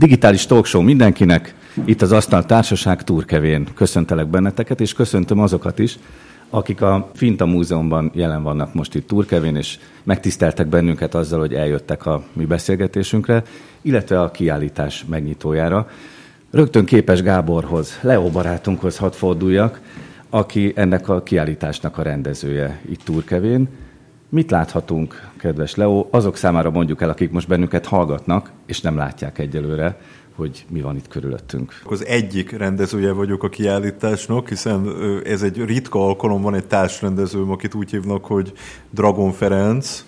Digitális talkshow mindenkinek, itt az Asztal Társaság Túrkevén. Köszöntelek benneteket, és köszöntöm azokat is, akik a Finta Múzeumban jelen vannak most itt Túrkevén, és megtiszteltek bennünket azzal, hogy eljöttek a mi beszélgetésünkre, illetve a kiállítás megnyitójára. Rögtön képes Gáborhoz, Leo barátunkhoz hadd forduljak, aki ennek a kiállításnak a rendezője itt Túrkevén. Mit láthatunk, kedves Leo, azok számára mondjuk el, akik most bennünket hallgatnak, és nem látják egyelőre, hogy mi van itt körülöttünk. Az egyik rendezője vagyok a kiállításnak, hiszen ez egy ritka alkalom, van egy társrendezőm, akit úgy hívnak, hogy Dragon Ferenc,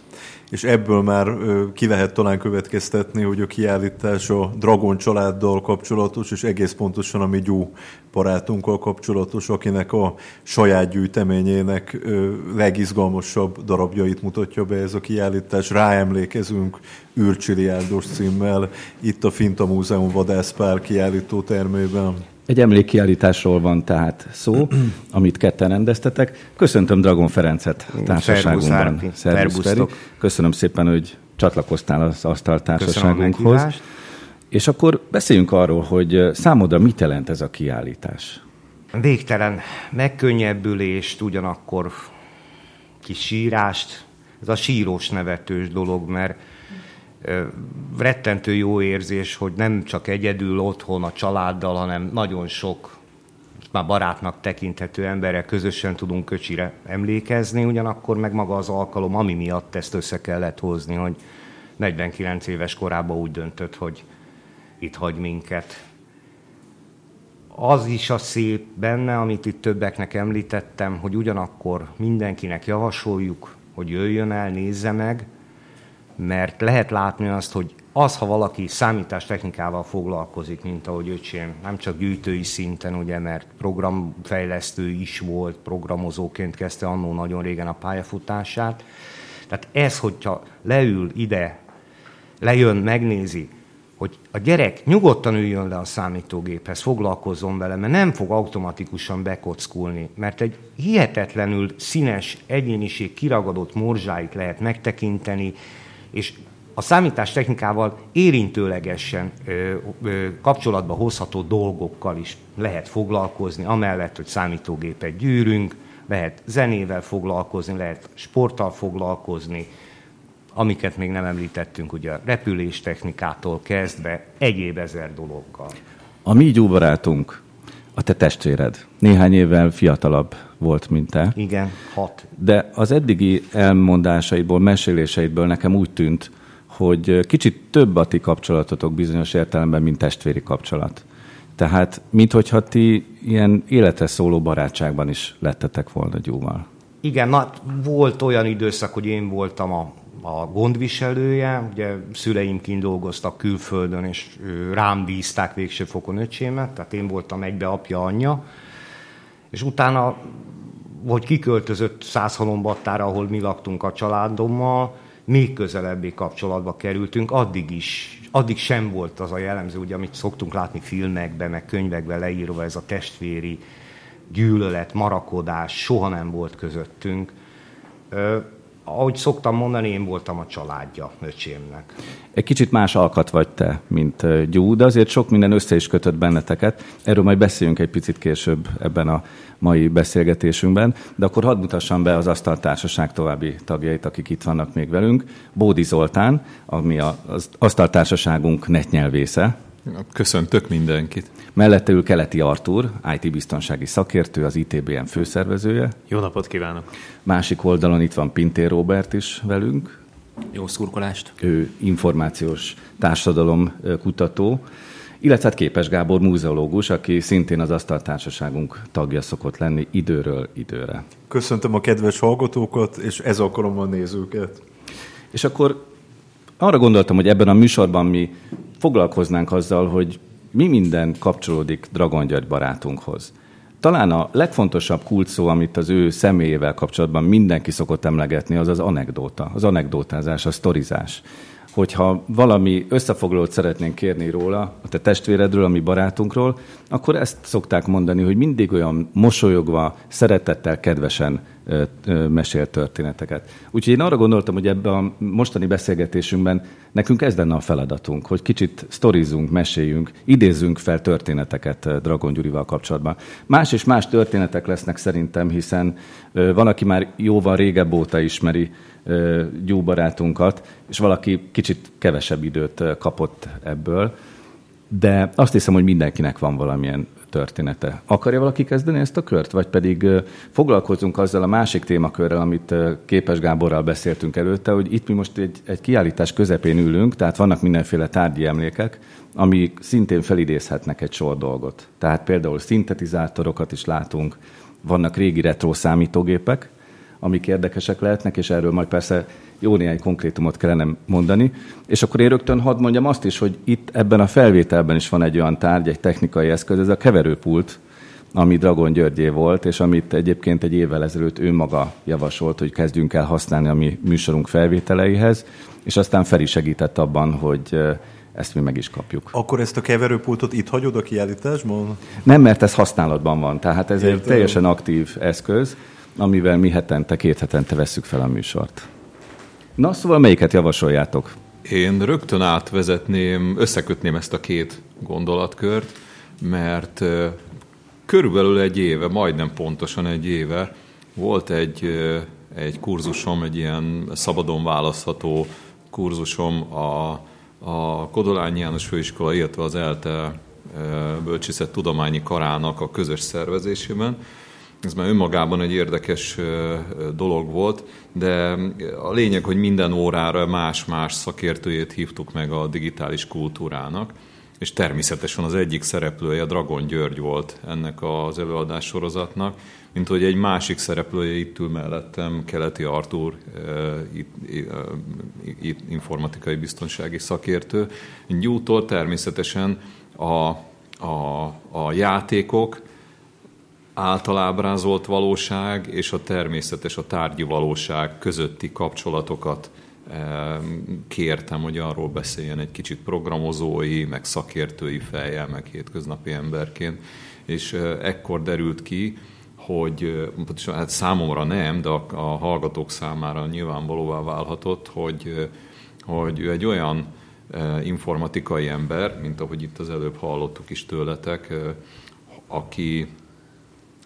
és ebből már ki lehet talán következtetni, hogy a kiállítás a Dragon családdal kapcsolatos, és egész pontosan a mi Gyú barátunkkal kapcsolatos, akinek a saját gyűjteményének legizgalmasabb darabjait mutatja be ez a kiállítás. Ráemlékezünk űrcsiliárdos címmel itt a Finta Múzeum Vadászpál kiállító termében. Egy emlékkiállításról van tehát szó, amit ketten rendeztetek. Köszöntöm Dragon Ferencet társaságunkban. Szervusz. Köszönöm szépen, hogy csatlakoztál az asztal társaságunkhoz. És akkor beszéljünk arról, hogy számodra mit jelent ez a kiállítás? Végtelen megkönnyebbülést, ugyanakkor kis sírást. Ez a sírós nevetős dolog, mert rettentő jó érzés, hogy nem csak egyedül otthon a családdal, hanem nagyon sok már barátnak tekinthető emberrel közösen tudunk köcsire emlékezni, ugyanakkor meg maga az alkalom, ami miatt ezt össze kellett hozni, hogy 49 éves korában úgy döntött, hogy itt hagy minket. Az is a szép benne, amit itt többeknek említettem, hogy ugyanakkor mindenkinek javasoljuk, hogy jöjjön el, nézze meg, mert lehet látni azt, hogy az, ha valaki számítástechnikával foglalkozik, mint ahogy öcsém, nem csak gyűjtői szinten, ugye, mert programfejlesztő is volt, programozóként kezdte annó nagyon régen a pályafutását. Tehát ez, hogyha leül ide, lejön, megnézi, hogy a gyerek nyugodtan üljön le a számítógéphez, foglalkozzon vele, mert nem fog automatikusan bekockulni, mert egy hihetetlenül színes egyéniség kiragadott morzsáit lehet megtekinteni, és a számítástechnikával érintőlegesen ö, ö, kapcsolatba hozható dolgokkal is lehet foglalkozni, amellett, hogy számítógépet gyűrünk, lehet zenével foglalkozni, lehet sporttal foglalkozni, amiket még nem említettünk, ugye a repüléstechnikától kezdve egyéb ezer dologgal. A mi barátunk, a te testvéred, néhány évvel fiatalabb volt, mint te. Igen, hat. De az eddigi elmondásaidból, meséléseidből nekem úgy tűnt, hogy kicsit több a ti kapcsolatotok bizonyos értelemben, mint testvéri kapcsolat. Tehát, minthogyha ti ilyen életre szóló barátságban is lettetek volna Gyúval. Igen, na, volt olyan időszak, hogy én voltam a, a gondviselője, ugye szüleim kint dolgoztak külföldön, és rám bízták végső fokon öcsémet, tehát én voltam egybe apja, anyja, és utána, hogy kiköltözött Százhalombattára, ahol mi laktunk a családommal, még közelebbi kapcsolatba kerültünk, addig is, addig sem volt az a jellemző, ugye, amit szoktunk látni filmekben, meg könyvekben leírva, ez a testvéri gyűlölet, marakodás, soha nem volt közöttünk ahogy szoktam mondani, én voltam a családja öcsémnek. Egy kicsit más alkat vagy te, mint Gyú, de azért sok minden össze is kötött benneteket. Erről majd beszéljünk egy picit később ebben a mai beszélgetésünkben. De akkor hadd mutassam be az Asztaltársaság további tagjait, akik itt vannak még velünk. Bódi Zoltán, ami az Asztaltársaságunk netnyelvésze. Köszöntök mindenkit. Mellette ül Keleti Artur, IT-biztonsági szakértő, az ITBM főszervezője. Jó napot kívánok! Másik oldalon itt van Pintér Robert is velünk. Jó szurkolást! Ő információs társadalom kutató, illetve hát Képes Gábor múzeológus, aki szintén az asztaltársaságunk tagja szokott lenni időről időre. Köszöntöm a kedves hallgatókat, és ez alkalommal nézőket. És akkor arra gondoltam, hogy ebben a műsorban mi foglalkoznánk azzal, hogy mi minden kapcsolódik Dragon György barátunkhoz. Talán a legfontosabb kulcsszó, amit az ő személyével kapcsolatban mindenki szokott emlegetni, az az anekdóta, az anekdótázás, a sztorizás. Hogyha valami összefoglalót szeretnénk kérni róla, a te testvéredről, a mi barátunkról, akkor ezt szokták mondani, hogy mindig olyan mosolyogva, szeretettel, kedvesen mesélt történeteket. Úgyhogy én arra gondoltam, hogy ebben a mostani beszélgetésünkben nekünk ez lenne a feladatunk, hogy kicsit sztorizunk, meséljünk, idézzünk fel történeteket Dragon Gyurival kapcsolatban. Más és más történetek lesznek szerintem, hiszen van, aki már jóval régebb óta ismeri gyúbarátunkat, és valaki kicsit kevesebb időt kapott ebből. De azt hiszem, hogy mindenkinek van valamilyen története. Akarja valaki kezdeni ezt a kört? Vagy pedig foglalkozunk azzal a másik témakörrel, amit Képes Gáborral beszéltünk előtte, hogy itt mi most egy, egy kiállítás közepén ülünk, tehát vannak mindenféle tárgyi emlékek, amik szintén felidézhetnek egy sor dolgot. Tehát például szintetizátorokat is látunk, vannak régi retro számítógépek, amik érdekesek lehetnek, és erről majd persze jó néhány konkrétumot kellene mondani. És akkor én rögtön hadd mondjam azt is, hogy itt ebben a felvételben is van egy olyan tárgy, egy technikai eszköz, ez a keverőpult, ami Dragon Györgyé volt, és amit egyébként egy évvel ezelőtt ő maga javasolt, hogy kezdjünk el használni a mi műsorunk felvételeihez, és aztán Feri segített abban, hogy ezt mi meg is kapjuk. Akkor ezt a keverőpultot itt hagyod a kiállításban? Nem, mert ez használatban van, tehát ez Értem. egy teljesen aktív eszköz, amivel mi hetente, két hetente vesszük fel a műsort. Na, szóval melyiket javasoljátok? Én rögtön átvezetném, összekötném ezt a két gondolatkört, mert körülbelül egy éve, majdnem pontosan egy éve volt egy, egy kurzusom, egy ilyen szabadon választható kurzusom a, a Kodolányi János Főiskola, illetve az ELTE Bölcsészet Tudományi Karának a közös szervezésében, ez már önmagában egy érdekes dolog volt, de a lényeg, hogy minden órára más-más szakértőjét hívtuk meg a digitális kultúrának, és természetesen az egyik szereplője Dragon György volt ennek az előadás sorozatnak, mint hogy egy másik szereplője itt ül mellettem, Keleti Artúr, informatikai biztonsági szakértő. Gyújtól természetesen a, a, a játékok, által ábrázolt valóság és a természetes, a tárgyi valóság közötti kapcsolatokat eh, kértem, hogy arról beszéljen egy kicsit programozói, meg szakértői fejjel, meg hétköznapi emberként, és eh, ekkor derült ki, hogy eh, hát számomra nem, de a hallgatók számára nyilvánvalóvá válhatott, hogy, hogy ő egy olyan informatikai ember, mint ahogy itt az előbb hallottuk is tőletek, aki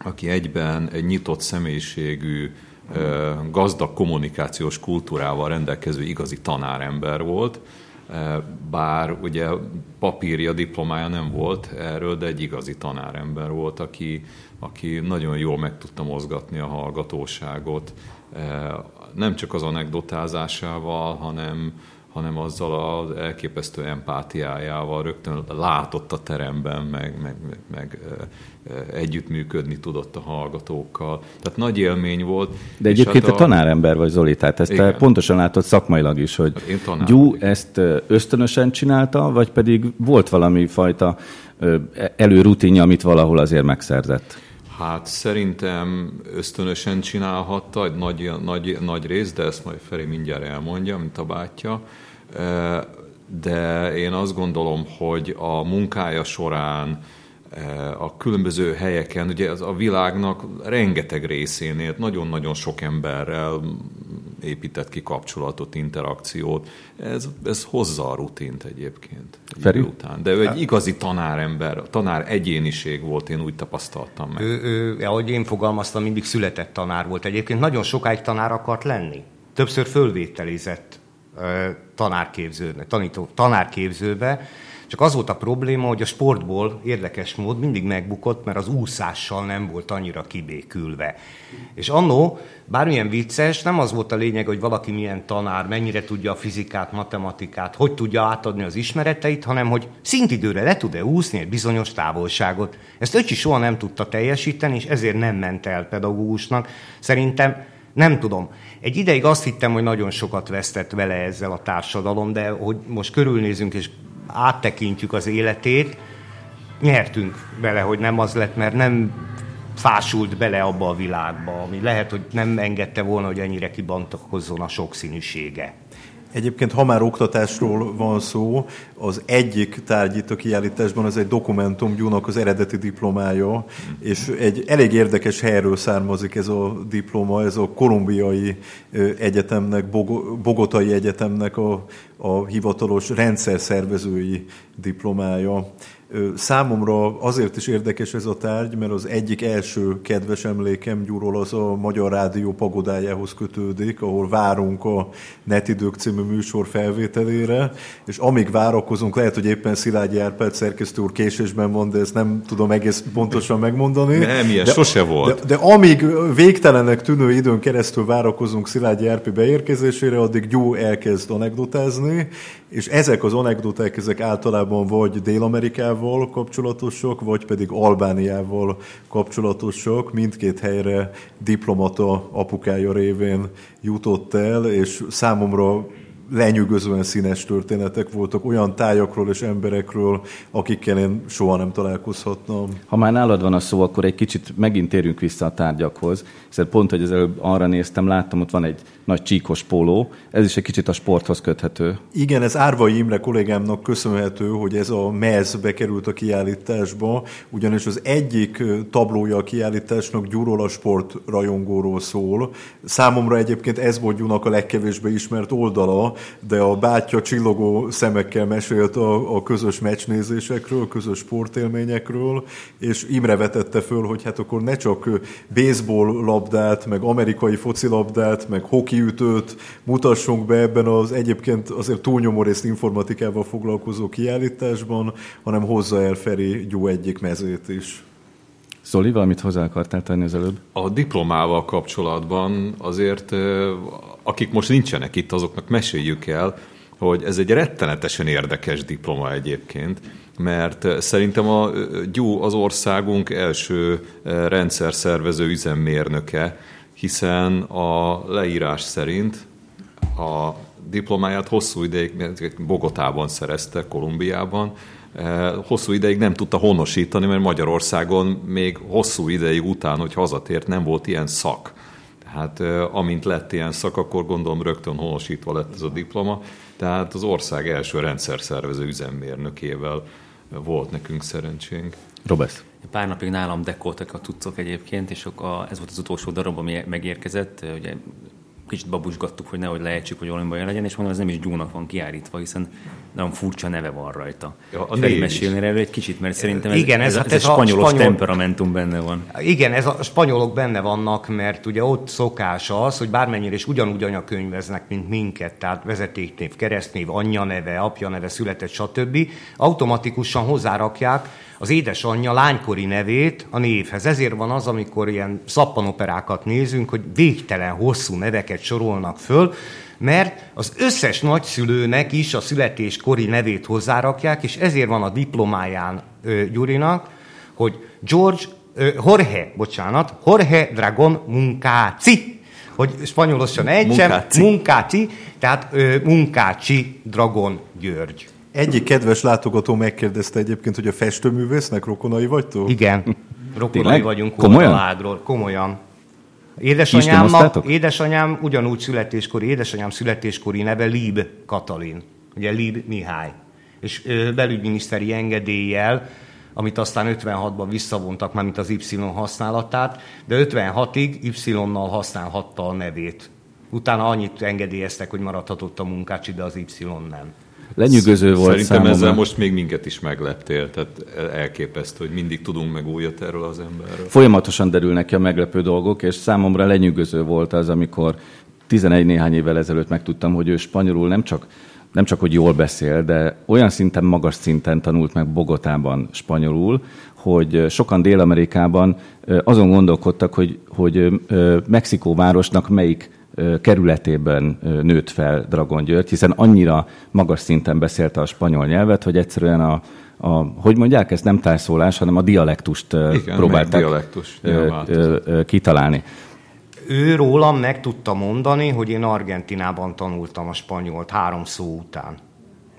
aki egyben egy nyitott személyiségű, gazdag kommunikációs kultúrával rendelkező igazi tanárember volt, bár ugye papírja, diplomája nem volt erről, de egy igazi tanárember volt, aki, aki nagyon jól meg tudta mozgatni a hallgatóságot, nem csak az anekdotázásával, hanem, hanem azzal az elképesztő empátiájával rögtön látott a teremben, meg, meg, meg, meg együttműködni tudott a hallgatókkal. Tehát nagy élmény volt. De egyébként hát a... te tanárember vagy, Zoli, tehát ezt Igen. te pontosan látod szakmailag is, hogy hát Gyú ezt ösztönösen csinálta, vagy pedig volt valami fajta előrutinja, amit valahol azért megszerzett? Hát szerintem ösztönösen csinálhatta, egy nagy, nagy, nagy rész, de ezt majd Feri mindjárt elmondja, mint a bátyja. De én azt gondolom, hogy a munkája során a különböző helyeken, ugye az a világnak rengeteg részénél nagyon-nagyon sok emberrel épített ki kapcsolatot, interakciót. Ez, ez hozza a rutint egyébként. Feri? Után. De ő egy hát- igazi tanárember, tanár egyéniség volt, én úgy tapasztaltam meg. Ő, ő, ahogy én fogalmaztam, mindig született tanár volt. Egyébként nagyon sokáig tanár akart lenni. Többször fölvételizett tanárképzőbe, tanító, tanárképzőbe, csak az volt a probléma, hogy a sportból érdekes mód mindig megbukott, mert az úszással nem volt annyira kibékülve. És annó, bármilyen vicces, nem az volt a lényeg, hogy valaki milyen tanár, mennyire tudja a fizikát, matematikát, hogy tudja átadni az ismereteit, hanem hogy szintidőre le tud-e úszni egy bizonyos távolságot. Ezt öcsi soha nem tudta teljesíteni, és ezért nem ment el pedagógusnak. Szerintem nem tudom. Egy ideig azt hittem, hogy nagyon sokat vesztett vele ezzel a társadalom, de hogy most körülnézünk és áttekintjük az életét, nyertünk vele, hogy nem az lett, mert nem fásult bele abba a világba, ami lehet, hogy nem engedte volna, hogy ennyire kibantakozzon a sokszínűsége. Egyébként, ha már oktatásról van szó, az egyik tárgy itt a kiállításban az egy dokumentum Gyúnak az eredeti diplomája, és egy elég érdekes helyről származik ez a diploma, ez a kolumbiai egyetemnek, Bogotai Egyetemnek a, a hivatalos rendszerszervezői diplomája. Számomra azért is érdekes ez a tárgy, mert az egyik első kedves emlékem Gyúról az a Magyar Rádió pagodájához kötődik, ahol várunk a Netidők című műsor felvételére, és amíg várakozunk, lehet, hogy éppen Szilágyi Árpád szerkesztő úr késésben van, de ezt nem tudom egész pontosan megmondani. Nem, ilyen de, sose volt. De, de amíg végtelenek tűnő időn keresztül várakozunk Szilágyi Árpi beérkezésére, addig Gyú elkezd anekdotázni, és ezek az anekdoták, ezek általában vagy Dél-Amerikával kapcsolatosak, vagy pedig Albániával kapcsolatosak. Mindkét helyre diplomata apukája révén jutott el, és számomra lenyűgözően színes történetek voltak olyan tájakról és emberekről, akikkel én soha nem találkozhatnám. Ha már nálad van a szó, akkor egy kicsit megint térjünk vissza a tárgyakhoz, hiszen pont, hogy az előbb arra néztem, láttam, ott van egy nagy csíkos póló, ez is egy kicsit a sporthoz köthető. Igen, ez Árvai Imre kollégámnak köszönhető, hogy ez a mez bekerült a kiállításba, ugyanis az egyik tablója a kiállításnak Gyuról a sport rajongóról szól. Számomra egyébként ez volt Gyunak a legkevésbé ismert oldala, de a bátyja csillogó szemekkel mesélt a, a közös meccsnézésekről, közös sportélményekről, és Imre vetette föl, hogy hát akkor ne csak baseball labdát, meg amerikai focilabdát, meg hokiütőt mutassunk be ebben az egyébként azért túlnyomó részt informatikával foglalkozó kiállításban, hanem hozza el Feri Gyú egyik mezét is. Zoli, valamit hozzá akartál tenni az előbb? A diplomával kapcsolatban azért, akik most nincsenek itt, azoknak meséljük el, hogy ez egy rettenetesen érdekes diploma egyébként, mert szerintem a Gyú az országunk első szervező üzemmérnöke, hiszen a leírás szerint a diplomáját hosszú ideig Bogotában szerezte, Kolumbiában, hosszú ideig nem tudta honosítani, mert Magyarországon még hosszú ideig után, hogy hazatért, nem volt ilyen szak. Tehát eh, amint lett ilyen szak, akkor gondolom rögtön honosítva lett ez a diploma. Tehát az ország első rendszerszervező üzemmérnökével volt nekünk szerencsénk. Robesz. Pár napig nálam dekoltak a tudcok egyébként, és a, ez volt az utolsó darab, ami megérkezett. Ugye kicsit babusgattuk, hogy nehogy lejtsük, hogy baj legyen, és mondom, ez nem is Gyúnak van kiállítva, hiszen nagyon furcsa neve van rajta. Ja, a Feri mesélni erről egy kicsit, mert szerintem ez, igen, ez, ez, ez, ez a spanyolos spanyol... temperamentum benne van. Igen, ez a spanyolok benne vannak, mert ugye ott szokás az, hogy bármennyire is ugyanúgy anyakönyveznek, mint minket, tehát vezetéknév, keresztnév, anyja neve, apja neve, született, stb. automatikusan hozzárakják az édesanyja lánykori nevét a névhez. Ezért van az, amikor ilyen szappanoperákat nézünk, hogy végtelen hosszú neveket sorolnak föl, mert az összes nagyszülőnek is a születéskori nevét hozzárakják, és ezért van a diplomáján Gyurinak, hogy George, Jorge, bocsánat, Jorge Dragon Munkáci, hogy spanyolosan ejtsem, Munkáci, Munkáci tehát ö, Munkácsi Dragon György. Egyik kedves látogató megkérdezte egyébként, hogy a festőművésznek rokonai vagytok? Igen, rokonai Tényleg? vagyunk Komolyan? Komolyan. Édesanyámnak, édesanyám ugyanúgy születéskori, édesanyám születéskori neve Lib Katalin, ugye Lib Mihály. És ö, belügyminiszteri engedéllyel, amit aztán 56-ban visszavontak már, mint az Y használatát, de 56-ig Y-nal használhatta a nevét. Utána annyit engedélyeztek, hogy maradhatott a munkácsi, de az Y nem. Lenyűgöző volt Szerintem számomra. ezzel most még minket is megleptél, tehát elképesztő, hogy mindig tudunk meg újat erről az emberről. Folyamatosan derülnek ki a meglepő dolgok, és számomra lenyűgöző volt az, amikor 11 néhány évvel ezelőtt megtudtam, hogy ő spanyolul nem csak nem csak, hogy jól beszél, de olyan szinten, magas szinten tanult meg Bogotában spanyolul, hogy sokan Dél-Amerikában azon gondolkodtak, hogy, hogy Mexikó városnak melyik kerületében nőtt fel Dragon György, hiszen annyira magas szinten beszélte a spanyol nyelvet, hogy egyszerűen a, a hogy mondják, ez nem tájszólás, hanem a dialektust Igen, próbálták dialektus, kitalálni. Ő rólam meg tudta mondani, hogy én Argentinában tanultam a spanyolt három szó után.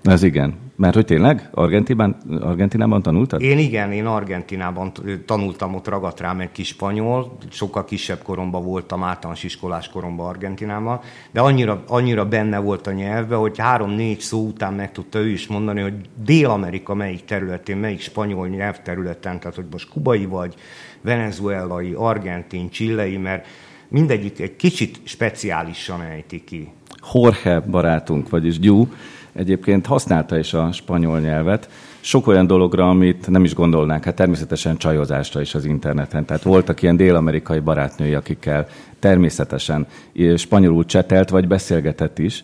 Ez igen. Mert hogy tényleg? Argentinában, Argentinában tanultad? Én igen, én Argentinában tanultam, ott ragadt rám egy kis spanyol, sokkal kisebb koromban voltam, általános iskolás koromban Argentinában, de annyira, annyira benne volt a nyelvbe, hogy három-négy szó után meg tudta ő is mondani, hogy Dél-Amerika melyik területén, melyik spanyol nyelvterületen, tehát hogy most kubai vagy, venezuelai, argentin, csillei, mert mindegyik egy kicsit speciálisan ejti ki. Jorge barátunk, vagyis Gyú, egyébként használta is a spanyol nyelvet, sok olyan dologra, amit nem is gondolnánk, hát természetesen csajozásra is az interneten. Tehát voltak ilyen dél-amerikai barátnői, akikkel természetesen spanyolul csetelt, vagy beszélgetett is.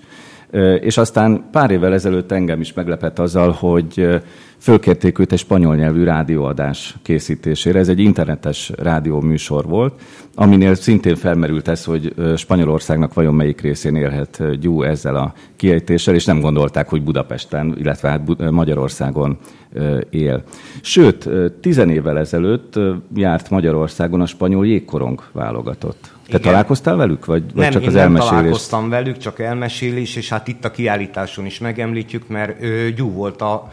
És aztán pár évvel ezelőtt engem is meglepett azzal, hogy fölkérték őt egy spanyol nyelvű rádióadás készítésére. Ez egy internetes rádió műsor volt, aminél szintén felmerült ez, hogy Spanyolországnak vajon melyik részén élhet Gyú ezzel a kiejtéssel, és nem gondolták, hogy Budapesten, illetve hát Magyarországon él. Sőt, tizen évvel ezelőtt járt Magyarországon a spanyol jégkorong válogatott. Te Igen. találkoztál velük, vagy, vagy nem, csak az nem elmesélés? találkoztam velük, csak elmesélés, és hát itt a kiállításon is megemlítjük, mert ő, Gyú volt a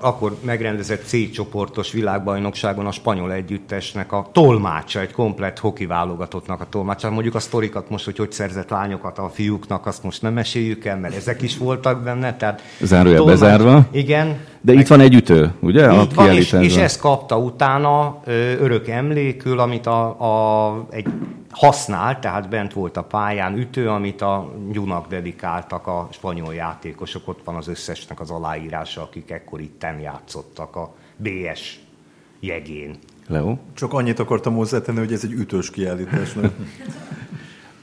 akkor megrendezett C csoportos világbajnokságon a spanyol együttesnek a tolmácsa, egy komplett hoki válogatottnak a tolmácsa. Mondjuk a sztorikat most, hogy hogy szerzett lányokat a fiúknak, azt most nem meséljük el, mert ezek is voltak benne. Tehát Zárója tolmács, bezárva. Igen. De itt van egy ütő, ugye? Így van, és, és ezt kapta utána ö, örök emlékül, amit a, a, egy használt, tehát bent volt a pályán ütő, amit a Gyunak dedikáltak a spanyol játékosok, ott van az összesnek az aláírása, akik ekkor itten játszottak a BS jegén. Leo? Csak annyit akartam hozzátenni, hogy ez egy ütős kiállítás.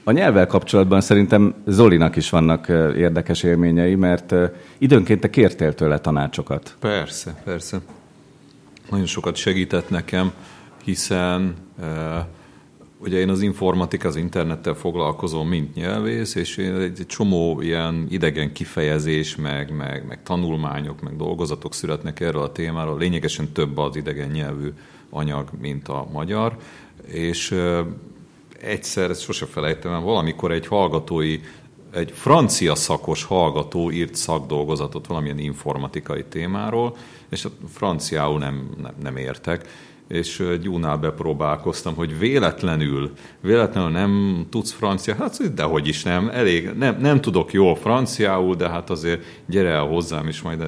A nyelvvel kapcsolatban szerintem Zolinak is vannak érdekes élményei, mert időnként te kértél tőle tanácsokat. Persze, persze. Nagyon sokat segített nekem, hiszen ugye én az informatika, az internettel foglalkozom, mint nyelvész, és egy csomó ilyen idegen kifejezés, meg, meg, meg tanulmányok, meg dolgozatok születnek erről a témáról. Lényegesen több az idegen nyelvű anyag, mint a magyar, és egyszer, ezt sose felejtem el, valamikor egy hallgatói, egy francia szakos hallgató írt szakdolgozatot valamilyen informatikai témáról, és franciául nem, nem, nem értek, és Gyúnál bepróbálkoztam, hogy véletlenül, véletlenül nem tudsz francia, hát dehogy is nem, elég, nem, nem tudok jól franciául, de hát azért gyere el hozzám, és majd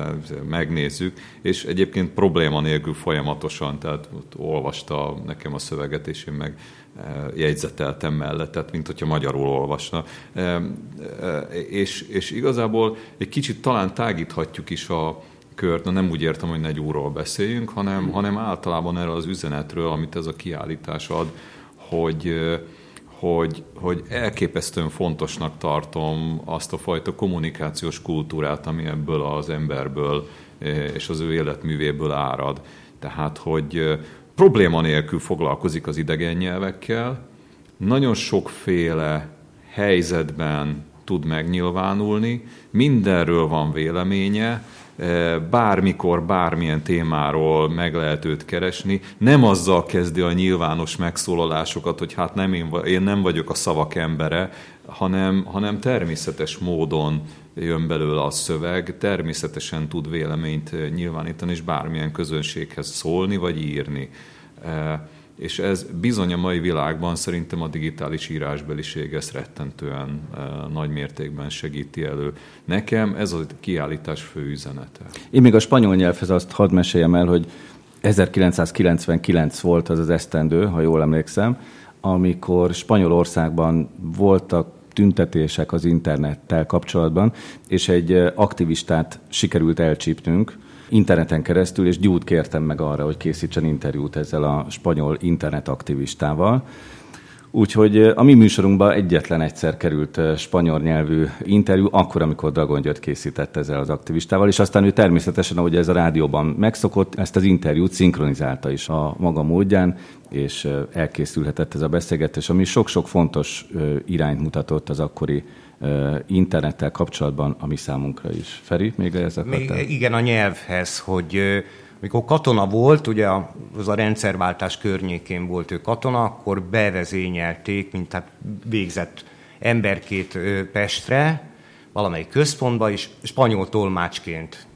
megnézzük, és egyébként probléma nélkül folyamatosan, tehát olvasta nekem a szöveget, és én meg jegyzeteltem mellett, tehát mint hogyha magyarul olvasna. És, és igazából egy kicsit talán tágíthatjuk is a, kört, na nem úgy értem, hogy egy úrról beszéljünk, hanem, hanem általában erről az üzenetről, amit ez a kiállítás ad, hogy, hogy, hogy elképesztően fontosnak tartom azt a fajta kommunikációs kultúrát, ami ebből az emberből és az ő életművéből árad. Tehát, hogy probléma nélkül foglalkozik az idegen nyelvekkel, nagyon sokféle helyzetben tud megnyilvánulni, mindenről van véleménye, bármikor, bármilyen témáról meg lehet őt keresni. Nem azzal kezdi a nyilvános megszólalásokat, hogy hát nem én, én nem vagyok a szavak embere, hanem, hanem természetes módon jön belőle a szöveg, természetesen tud véleményt nyilvánítani, és bármilyen közönséghez szólni, vagy írni és ez bizony a mai világban szerintem a digitális írásbeliség ezt rettentően e, nagy mértékben segíti elő. Nekem ez a kiállítás fő üzenete. Én még a spanyol nyelvhez azt hadd meséljem el, hogy 1999 volt az az esztendő, ha jól emlékszem, amikor Spanyolországban voltak tüntetések az internettel kapcsolatban, és egy aktivistát sikerült elcsípnünk, interneten keresztül, és Gyút kértem meg arra, hogy készítsen interjút ezzel a spanyol internetaktivistával. Úgyhogy a mi műsorunkban egyetlen egyszer került spanyol nyelvű interjú, akkor, amikor Dragon György készített ezzel az aktivistával, és aztán ő természetesen, ahogy ez a rádióban megszokott, ezt az interjút szinkronizálta is a maga módján, és elkészülhetett ez a beszélgetés, ami sok-sok fontos irányt mutatott az akkori internettel kapcsolatban, ami számunkra is. Feri, még ez még, Igen, a nyelvhez, hogy mikor katona volt, ugye az a rendszerváltás környékén volt ő katona, akkor bevezényelték, mint hát végzett emberkét Pestre, valamelyik központba, és spanyol tolmácsként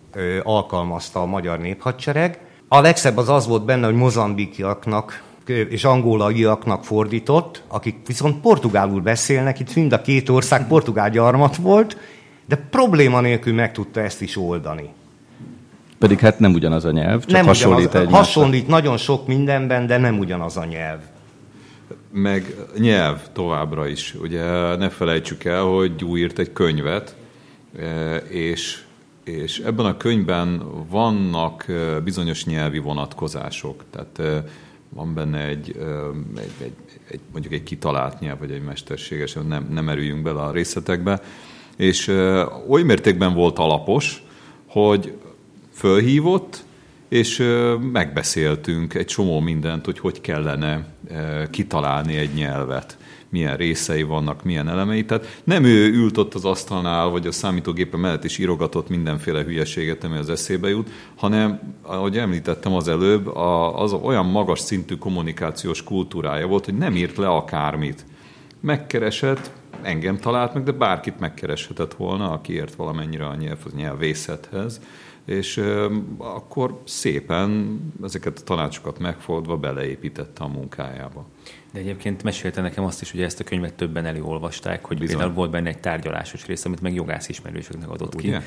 alkalmazta a magyar néphadsereg. A legszebb az az volt benne, hogy mozambikiaknak és angolaiaknak fordított, akik viszont portugálul beszélnek, itt mind a két ország portugál gyarmat volt, de probléma nélkül meg tudta ezt is oldani. Pedig hát nem ugyanaz a nyelv, csak nem hasonlít ugyanaz, Hasonlít nagyon sok mindenben, de nem ugyanaz a nyelv. Meg nyelv továbbra is. Ugye ne felejtsük el, hogy Gyú írt egy könyvet, e, és, és ebben a könyvben vannak e, bizonyos nyelvi vonatkozások. Tehát e, van benne egy, egy, egy, egy mondjuk egy kitalált nyelv, vagy egy mesterséges, nem, nem erüljünk bele a részletekbe. És oly mértékben volt alapos, hogy fölhívott, és megbeszéltünk egy csomó mindent, hogy hogy kellene kitalálni egy nyelvet milyen részei vannak, milyen elemei. Tehát nem ő ült ott az asztalnál, vagy a számítógépe mellett is írogatott mindenféle hülyeséget, ami az eszébe jut, hanem, ahogy említettem az előbb, az olyan magas szintű kommunikációs kultúrája volt, hogy nem írt le akármit. Megkeresett, engem talált meg, de bárkit megkereshetett volna, aki ért valamennyire a nyelv, az nyelvészethez, és akkor szépen ezeket a tanácsokat megfordva beleépítette a munkájába. De egyébként mesélte nekem azt is, hogy ezt a könyvet többen elolvasták, hogy Bizony. például volt benne egy tárgyalásos rész, amit meg jogász ismerősöknek adott ugye? ki.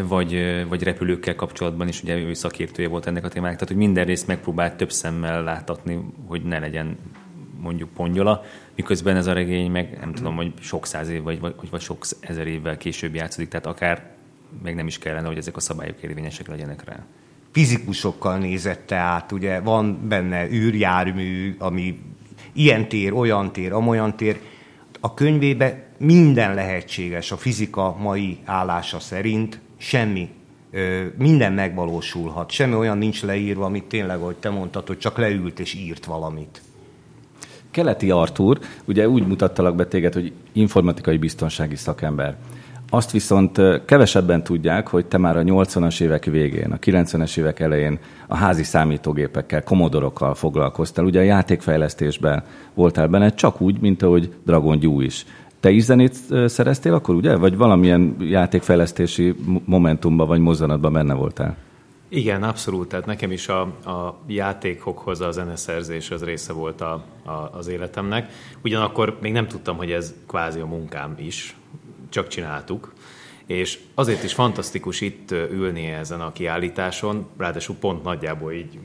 Vagy, vagy repülőkkel kapcsolatban is, ugye ő szakértője volt ennek a témának, tehát hogy minden részt megpróbált több szemmel láthatni, hogy ne legyen mondjuk pongyola, miközben ez a regény meg nem tudom, hogy sok száz év vagy, vagy, vagy sok ezer évvel később játszódik, tehát akár meg nem is kellene, hogy ezek a szabályok érvényesek legyenek rá. Fizikusokkal nézette át, ugye van benne űrjármű, ami ilyen tér, olyan tér, amolyan tér. A könyvébe minden lehetséges a fizika mai állása szerint, semmi, minden megvalósulhat. Semmi olyan nincs leírva, amit tényleg, hogy te mondtad, hogy csak leült és írt valamit. Keleti Artúr, ugye úgy mutattalak be téged, hogy informatikai biztonsági szakember. Azt viszont kevesebben tudják, hogy te már a 80-as évek végén, a 90-es évek elején a házi számítógépekkel, komodorokkal foglalkoztál. Ugye a játékfejlesztésben voltál benne, csak úgy, mint ahogy Dragon Gyú is. Te is zenét szereztél akkor, ugye? Vagy valamilyen játékfejlesztési momentumban vagy mozzanatban benne voltál? Igen, abszolút. Tehát nekem is a, a játékokhoz a zeneszerzés az része volt a, a, az életemnek. Ugyanakkor még nem tudtam, hogy ez kvázi a munkám is, csak csináltuk. És azért is fantasztikus itt ülni ezen a kiállításon, ráadásul pont nagyjából így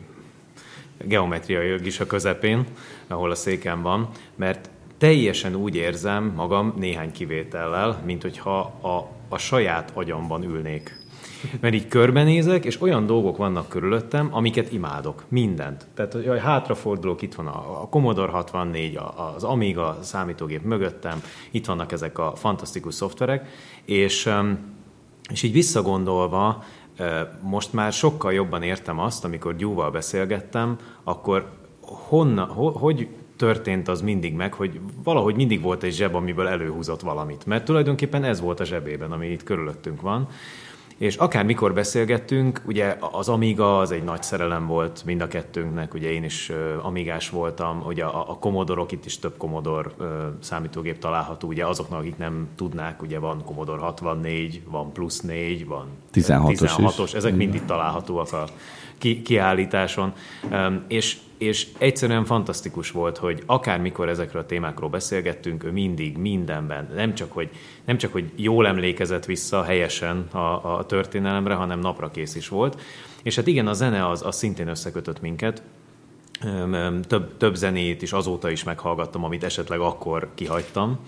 geometriai is a közepén, ahol a széken van, mert teljesen úgy érzem magam néhány kivétellel, mint hogyha a, a saját agyamban ülnék mert így körbenézek, és olyan dolgok vannak körülöttem, amiket imádok. Mindent. Tehát, hogy hátrafordulok, itt van a, a Commodore 64, a, az Amiga számítógép mögöttem, itt vannak ezek a fantasztikus szoftverek, és, és így visszagondolva, most már sokkal jobban értem azt, amikor Gyúval beszélgettem, akkor honna, ho, hogy történt az mindig meg, hogy valahogy mindig volt egy zseb, amiből előhúzott valamit. Mert tulajdonképpen ez volt a zsebében, ami itt körülöttünk van. És akár mikor beszélgettünk, ugye az Amiga az egy nagy szerelem volt mind a kettőnknek, ugye én is amigás voltam, ugye a, a Commodore-ok, itt is több Commodore számítógép található, ugye azoknak, akik nem tudnák, ugye van Commodore 64, van plusz 4, van 16-os, 16-os ezek mind itt találhatóak a ki, kiállításon. És és egyszerűen fantasztikus volt, hogy akármikor ezekről a témákról beszélgettünk, ő mindig, mindenben, nem csak, hogy, nem csak, hogy jól emlékezett vissza helyesen a, a történelemre, hanem napra kész is volt. És hát igen, a zene az, az szintén összekötött minket, több, több zenét is azóta is meghallgattam, amit esetleg akkor kihagytam.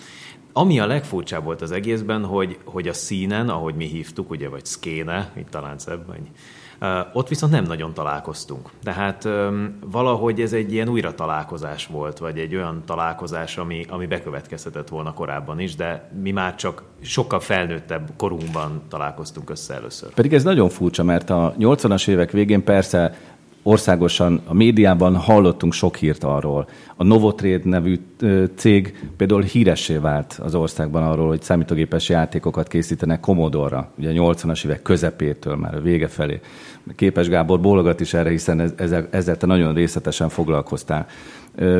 Ami a legfurcsább volt az egészben, hogy, hogy a színen, ahogy mi hívtuk, ugye, vagy szkéne, itt talán szebb, vagy ott viszont nem nagyon találkoztunk. Tehát valahogy ez egy ilyen újra találkozás volt, vagy egy olyan találkozás, ami, ami bekövetkezhetett volna korábban is, de mi már csak sokkal felnőttebb korunkban találkoztunk össze először. Pedig ez nagyon furcsa, mert a 80-as évek végén persze országosan a médiában hallottunk sok hírt arról. A Novotrade nevű cég például híressé vált az országban arról, hogy számítógépes játékokat készítenek Commodore-ra, ugye 80-as évek közepétől már a vége felé. Képes Gábor bólogat is erre, hiszen ezzel, ezzel te nagyon részletesen foglalkoztál.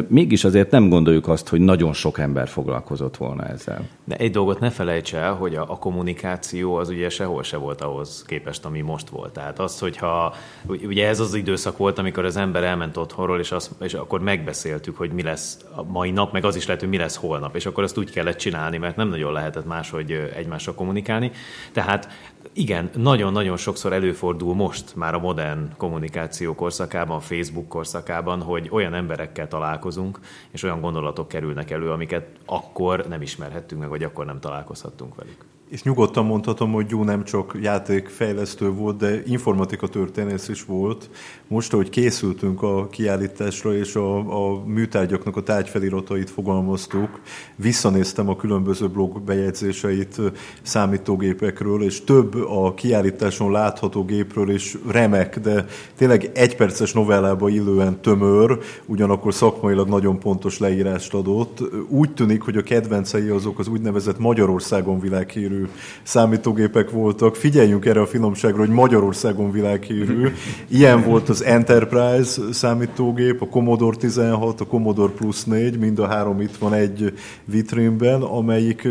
Mégis azért nem gondoljuk azt, hogy nagyon sok ember foglalkozott volna ezzel. De egy dolgot ne felejts el, hogy a, a kommunikáció az ugye sehol se volt ahhoz képest, ami most volt. Tehát az, hogyha ugye ez az időszak volt, amikor az ember elment otthonról, és, azt, és akkor megbeszéltük, hogy mi lesz a mai nap, meg az is lehet, hogy mi lesz holnap, és akkor azt úgy kellett csinálni, mert nem nagyon lehetett máshogy egymással kommunikálni. Tehát igen, nagyon-nagyon sokszor előfordul most már a modern kommunikáció korszakában, Facebook korszakában, hogy olyan emberekkel találkozunk, és olyan gondolatok kerülnek elő, amiket akkor nem ismerhettünk meg, vagy akkor nem találkozhattunk velük és nyugodtan mondhatom, hogy jó nem csak játékfejlesztő volt, de informatika történész is volt. Most, ahogy készültünk a kiállításra, és a, a műtárgyaknak a tárgyfeliratait fogalmaztuk, visszanéztem a különböző blog bejegyzéseit számítógépekről, és több a kiállításon látható gépről is remek, de tényleg egyperces novellába illően tömör, ugyanakkor szakmailag nagyon pontos leírást adott. Úgy tűnik, hogy a kedvencei azok az úgynevezett Magyarországon világhírű számítógépek voltak. Figyeljünk erre a finomságra, hogy Magyarországon világhírű. Ilyen volt az Enterprise számítógép, a Commodore 16, a Commodore Plus 4, mind a három itt van egy vitrínben, amelyik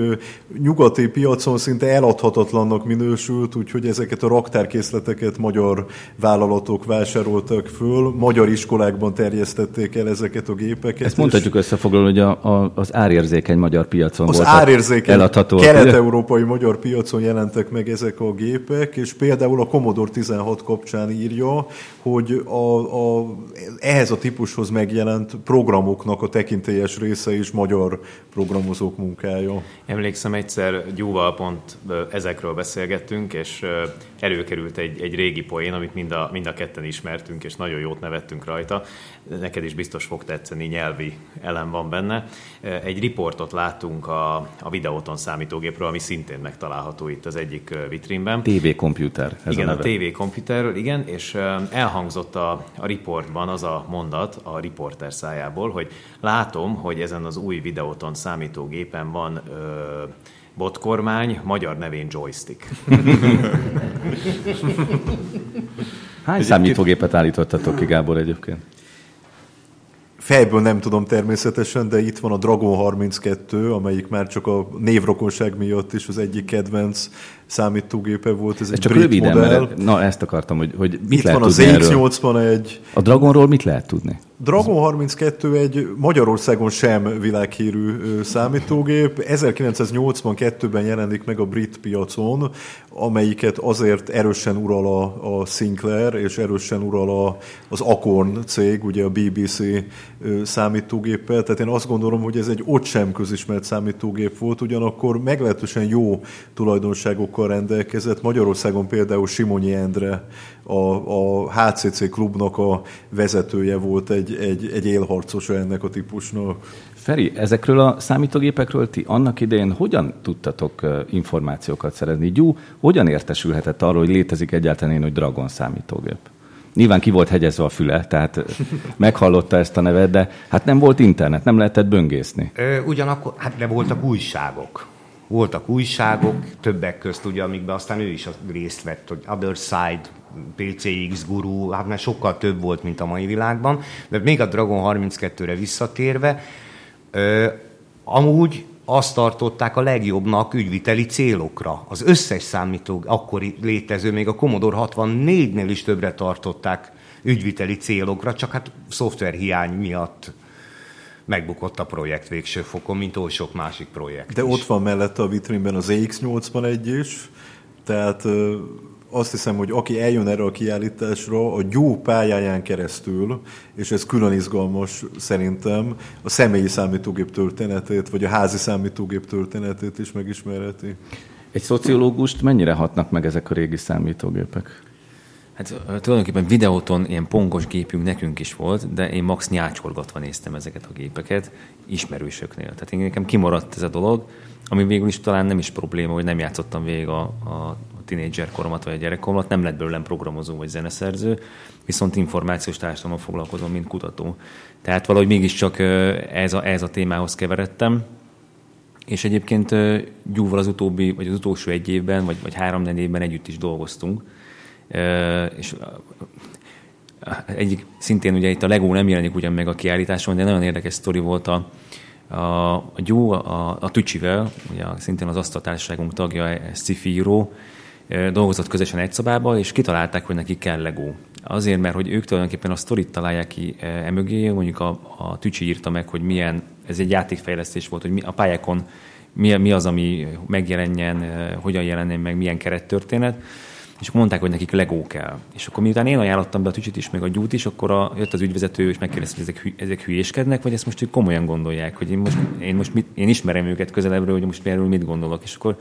nyugati piacon szinte eladhatatlannak minősült, úgyhogy ezeket a raktárkészleteket magyar vállalatok vásároltak föl, magyar iskolákban terjesztették el ezeket a gépeket. Ezt mondhatjuk összefoglalni, hogy a, a, az árérzékeny magyar piacon az árérzékeny eladható. kelet-európai magyar piacon jelentek meg ezek a gépek, és például a Commodore 16 kapcsán írja, hogy a, a, ehhez a típushoz megjelent programoknak a tekintélyes része is magyar programozók munkája. Emlékszem egyszer Gyúval pont ezekről beszélgettünk, és előkerült egy, egy régi poén, amit mind a, mind a ketten ismertünk, és nagyon jót nevettünk rajta. Neked is biztos fog tetszeni, nyelvi elem van benne. Egy riportot láttunk a, a videóton számítógépről, ami szintén megtalálható itt az egyik vitrínben. TV komputer. Igen, a, a TV komputerről, igen, és elhangzott a, a riportban az a mondat a riporter szájából, hogy látom, hogy ezen az új videóton számítógépen van ö, botkormány, magyar nevén joystick. Hány számítógépet állítottatok ki, Gábor, egyébként? Fejből nem tudom természetesen, de itt van a Dragon 32, amelyik már csak a névrokonság miatt is az egyik kedvenc számítógépe volt. Ez, ez egy csak brit röviden, modell. Mert, na ezt akartam, hogy, hogy mit itt lehet van tudni az ZX81. A Dragonról mit lehet tudni? Dragon 32 egy Magyarországon sem világhírű számítógép. 1982-ben jelenik meg a brit piacon, amelyiket azért erősen ural a, a Sinclair, és erősen ural a, az Acorn cég, ugye a BBC számítógéppel. Tehát én azt gondolom, hogy ez egy ott sem közismert számítógép volt, ugyanakkor meglehetősen jó tulajdonságokkal rendelkezett. Magyarországon például Simonyi Endre a, a HCC klubnak a vezetője volt egy, egy, egy élharcosa ennek a típusnak. Feri, ezekről a számítógépekről ti annak idején hogyan tudtatok információkat szerezni? Gyú, hogyan értesülhetett arról, hogy létezik egyáltalán én, hogy Dragon számítógép? Nyilván ki volt hegyezve a füle, tehát meghallotta ezt a nevet, de hát nem volt internet, nem lehetett böngészni. Ö, ugyanakkor, hát de voltak újságok. Voltak újságok, többek közt, ugye, amikben aztán ő is részt vett, hogy Other Side, PCX guru, hát már sokkal több volt, mint a mai világban. De még a Dragon 32-re visszatérve, ö, amúgy azt tartották a legjobbnak ügyviteli célokra. Az összes számító, akkori létező, még a Commodore 64-nél is többre tartották ügyviteli célokra, csak hát szoftverhiány miatt megbukott a projekt végső fokon, mint oly sok másik projekt De is. ott van mellette a vitrínben az EX81 is, tehát azt hiszem, hogy aki eljön erre a kiállításra, a gyó pályáján keresztül, és ez külön izgalmas szerintem, a személyi számítógép történetét, vagy a házi számítógép történetét is megismerheti. Egy szociológust mennyire hatnak meg ezek a régi számítógépek? Hát tulajdonképpen videóton ilyen pongos gépünk nekünk is volt, de én max nyácsorgatva néztem ezeket a gépeket ismerősöknél. Tehát én nekem kimaradt ez a dolog, ami végül is talán nem is probléma, hogy nem játszottam végig a, a tinédzser koromat vagy a gyerekkoromat, nem lett belőlem programozó vagy zeneszerző, viszont információs társadalommal foglalkozom, mint kutató. Tehát valahogy mégiscsak ez a, ez a témához keveredtem, és egyébként Gyúval az utóbbi, vagy az utolsó egy évben, vagy, vagy három évben együtt is dolgoztunk. És egyik, szintén ugye itt a Lego nem jelenik ugyan meg a kiállításon, de nagyon érdekes sztori volt a, a, a Gyú a, a Tücsivel, ugye szintén az asztaltársaságunk tagja, sci író, dolgozott közösen egy szobába, és kitalálták, hogy neki kell Lego. Azért, mert hogy ők tulajdonképpen a sztorit találják ki emögé, mondjuk a, a Tücsi írta meg, hogy milyen, ez egy játékfejlesztés volt, hogy mi, a pályákon mi, mi az, ami megjelenjen, hogyan jelenjen meg, milyen kerettörténet és akkor mondták, hogy nekik legó kell. És akkor miután én ajánlottam be a tücsit is, meg a gyút is, akkor a, jött az ügyvezető, és megkérdezte, hogy ezek, ezek hülyéskednek, vagy ezt most ők komolyan gondolják, hogy én most, én most mit, én ismerem őket közelebbről, hogy most erről mit gondolok, és akkor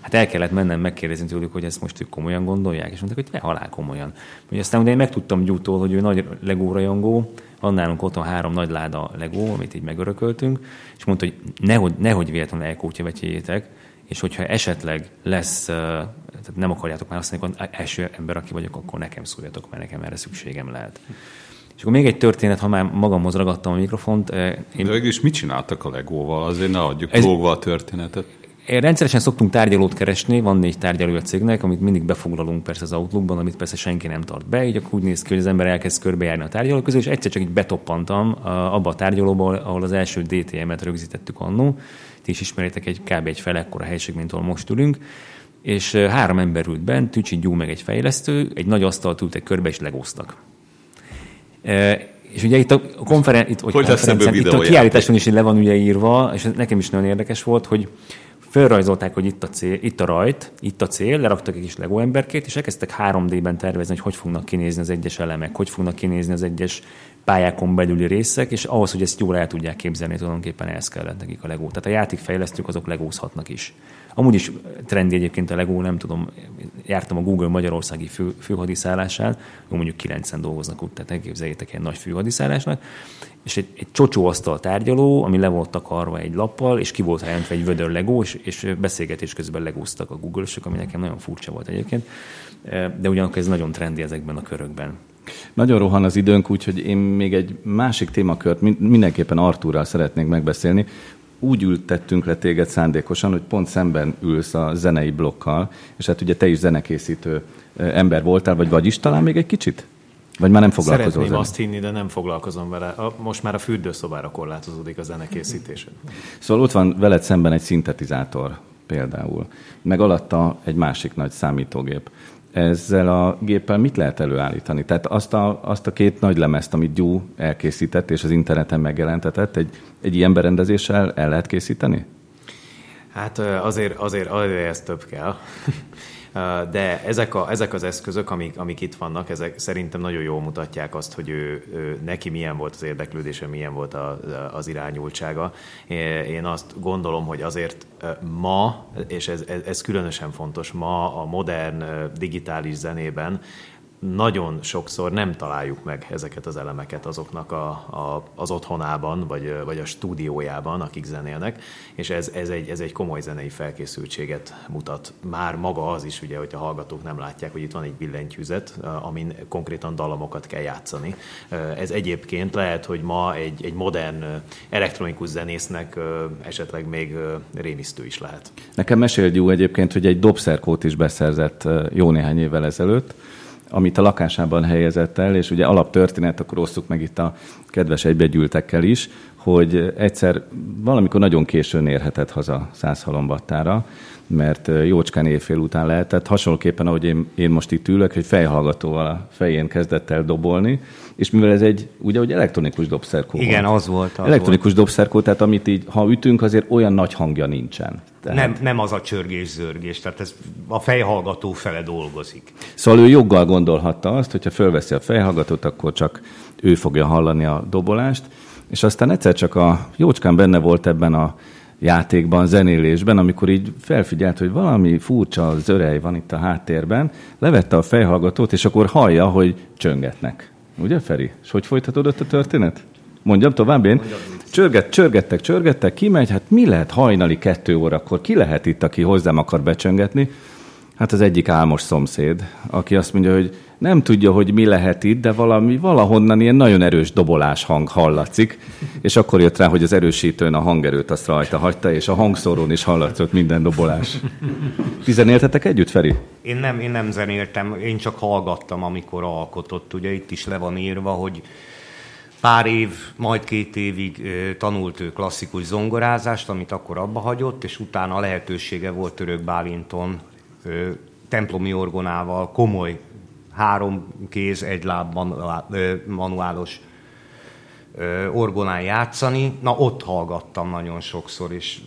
hát el kellett mennem megkérdezni tőlük, hogy ezt most ők komolyan gondolják, és mondták, hogy ne halál komolyan. Hogy aztán ugye én megtudtam gyútól, hogy ő nagy legó rajongó, van nálunk otthon három nagy láda legó, amit így megörököltünk, és mondta, hogy nehogy, nehogy véletlenül elkótyavetjétek, és hogyha esetleg lesz, tehát nem akarjátok már azt mondani, hogy első ember, aki vagyok, akkor nekem szóljatok, mert nekem erre szükségem lehet. És akkor még egy történet, ha már magamhoz ragadtam a mikrofont. Én... De is mit csináltak a legóval? Azért ne adjuk ez... lógva a történetet. Én rendszeresen szoktunk tárgyalót keresni, van négy tárgyaló a cégnek, amit mindig befoglalunk persze az Outlookban, amit persze senki nem tart be, így akkor úgy néz ki, hogy az ember elkezd körbejárni a tárgyaló közül, és egyszer csak így betoppantam abba a tárgyalóba, ahol az első DTM-et rögzítettük annó, ti is ismeritek egy kb. egy fel ekkora helység, mint ahol most ülünk, és három ember ült bent, Tücsi Gyú meg egy fejlesztő, egy nagy asztalt ültek körbe, és legóztak. És ugye itt a konferen- itt, hogy itt a kiállításon is le van ugye írva, és nekem is nagyon érdekes volt, hogy felrajzolták, hogy itt a, cél, itt a rajt, itt a cél, leraktak egy kis Lego emberkét, és elkezdtek 3D-ben tervezni, hogy hogy fognak kinézni az egyes elemek, hogy fognak kinézni az egyes pályákon belüli részek, és ahhoz, hogy ezt jól el tudják képzelni, tulajdonképpen ehhez kellett nekik a Lego. Tehát a játékfejlesztők azok legózhatnak is. Amúgy is trendi egyébként a Lego, nem tudom, jártam a Google Magyarországi fő, főhadiszállásán, mondjuk kilencen dolgoznak ott, tehát elképzeljétek ilyen nagy főhadiszállásnak, és egy, egy csocsó asztal tárgyaló, ami le volt takarva egy lappal, és ki volt jelentve egy vödör Lego, és, és beszélgetés közben legóztak a Google-ösök, ami nekem nagyon furcsa volt egyébként, de ugyanakkor ez nagyon trendi ezekben a körökben. Nagyon rohan az időnk, úgyhogy én még egy másik témakört mindenképpen Artúrral szeretnék megbeszélni. Úgy ültettünk le téged szándékosan, hogy pont szemben ülsz a zenei blokkal, és hát ugye te is zenekészítő ember voltál, vagy vagy is talán még egy kicsit? Vagy már nem foglalkozol Szeretném zene? azt hinni, de nem foglalkozom vele. Most már a fürdőszobára korlátozódik a zenekészítése. Szóval ott van veled szemben egy szintetizátor például, meg alatta egy másik nagy számítógép ezzel a géppel mit lehet előállítani? Tehát azt a, azt a két nagy lemezt, amit Gyú elkészített és az interneten megjelentetett, egy, egy ilyen berendezéssel el lehet készíteni? Hát azért, azért, azért ez több kell. De ezek, a, ezek az eszközök, amik, amik itt vannak, ezek szerintem nagyon jól mutatják azt, hogy ő, ő neki milyen volt az érdeklődése, milyen volt a, az irányultsága. Én azt gondolom, hogy azért ma, és ez, ez, ez különösen fontos, ma a modern digitális zenében nagyon sokszor nem találjuk meg ezeket az elemeket azoknak a, a, az otthonában, vagy, vagy a stúdiójában, akik zenélnek, és ez, ez, egy, ez egy komoly zenei felkészültséget mutat. Már maga az is, ugye, hogy a hallgatók nem látják, hogy itt van egy billentyűzet, amin konkrétan dalamokat kell játszani. Ez egyébként lehet, hogy ma egy, egy modern elektronikus zenésznek esetleg még rémisztő is lehet. Nekem mesél Jú egyébként, hogy egy dobszerkót is beszerzett jó néhány évvel ezelőtt, amit a lakásában helyezett el, és ugye alaptörténet, akkor osszuk meg itt a kedves egybegyűltekkel is, hogy egyszer valamikor nagyon későn érhetett haza Százhalombattára, mert jócskán évfél után lehetett, hasonlóképpen, ahogy én, én most itt ülök, hogy fejhallgatóval a fején kezdett el dobolni, és mivel ez egy, ugye, hogy elektronikus dobszerkó Igen, volt. az volt. Az elektronikus volt. dobszerkó, tehát amit így, ha ütünk, azért olyan nagy hangja nincsen. Tehát... Nem, nem az a csörgés-zörgés, tehát ez a fejhallgató fele dolgozik. Szóval ő joggal gondolhatta azt, hogyha fölveszi a fejhallgatót, akkor csak ő fogja hallani a dobolást, és aztán egyszer csak a jócskán benne volt ebben a játékban, zenélésben, amikor így felfigyelt, hogy valami furcsa zörej van itt a háttérben, levette a fejhallgatót, és akkor hallja, hogy csöngetnek. Ugye, Feri? És hogy folytatódott a történet? Mondjam tovább én. Csörget, csörgettek, csörgettek, kimegy, hát mi lehet hajnali kettő órakor? Ki lehet itt, aki hozzám akar becsöngetni? Hát az egyik álmos szomszéd, aki azt mondja, hogy nem tudja, hogy mi lehet itt, de valami valahonnan ilyen nagyon erős dobolás hang hallatszik, és akkor jött rá, hogy az erősítőn a hangerőt azt rajta hagyta, és a hangszórón is hallatszott minden dobolás. Ti zenéltetek együtt, Feri? Én nem, én nem zenéltem, én csak hallgattam, amikor alkotott. Ugye itt is le van írva, hogy pár év, majd két évig tanult ő klasszikus zongorázást, amit akkor abba hagyott, és utána lehetősége volt Török Bálinton templomi orgonával komoly három kéz, egy lábban manuálos orgonán játszani. Na, ott hallgattam nagyon sokszor, és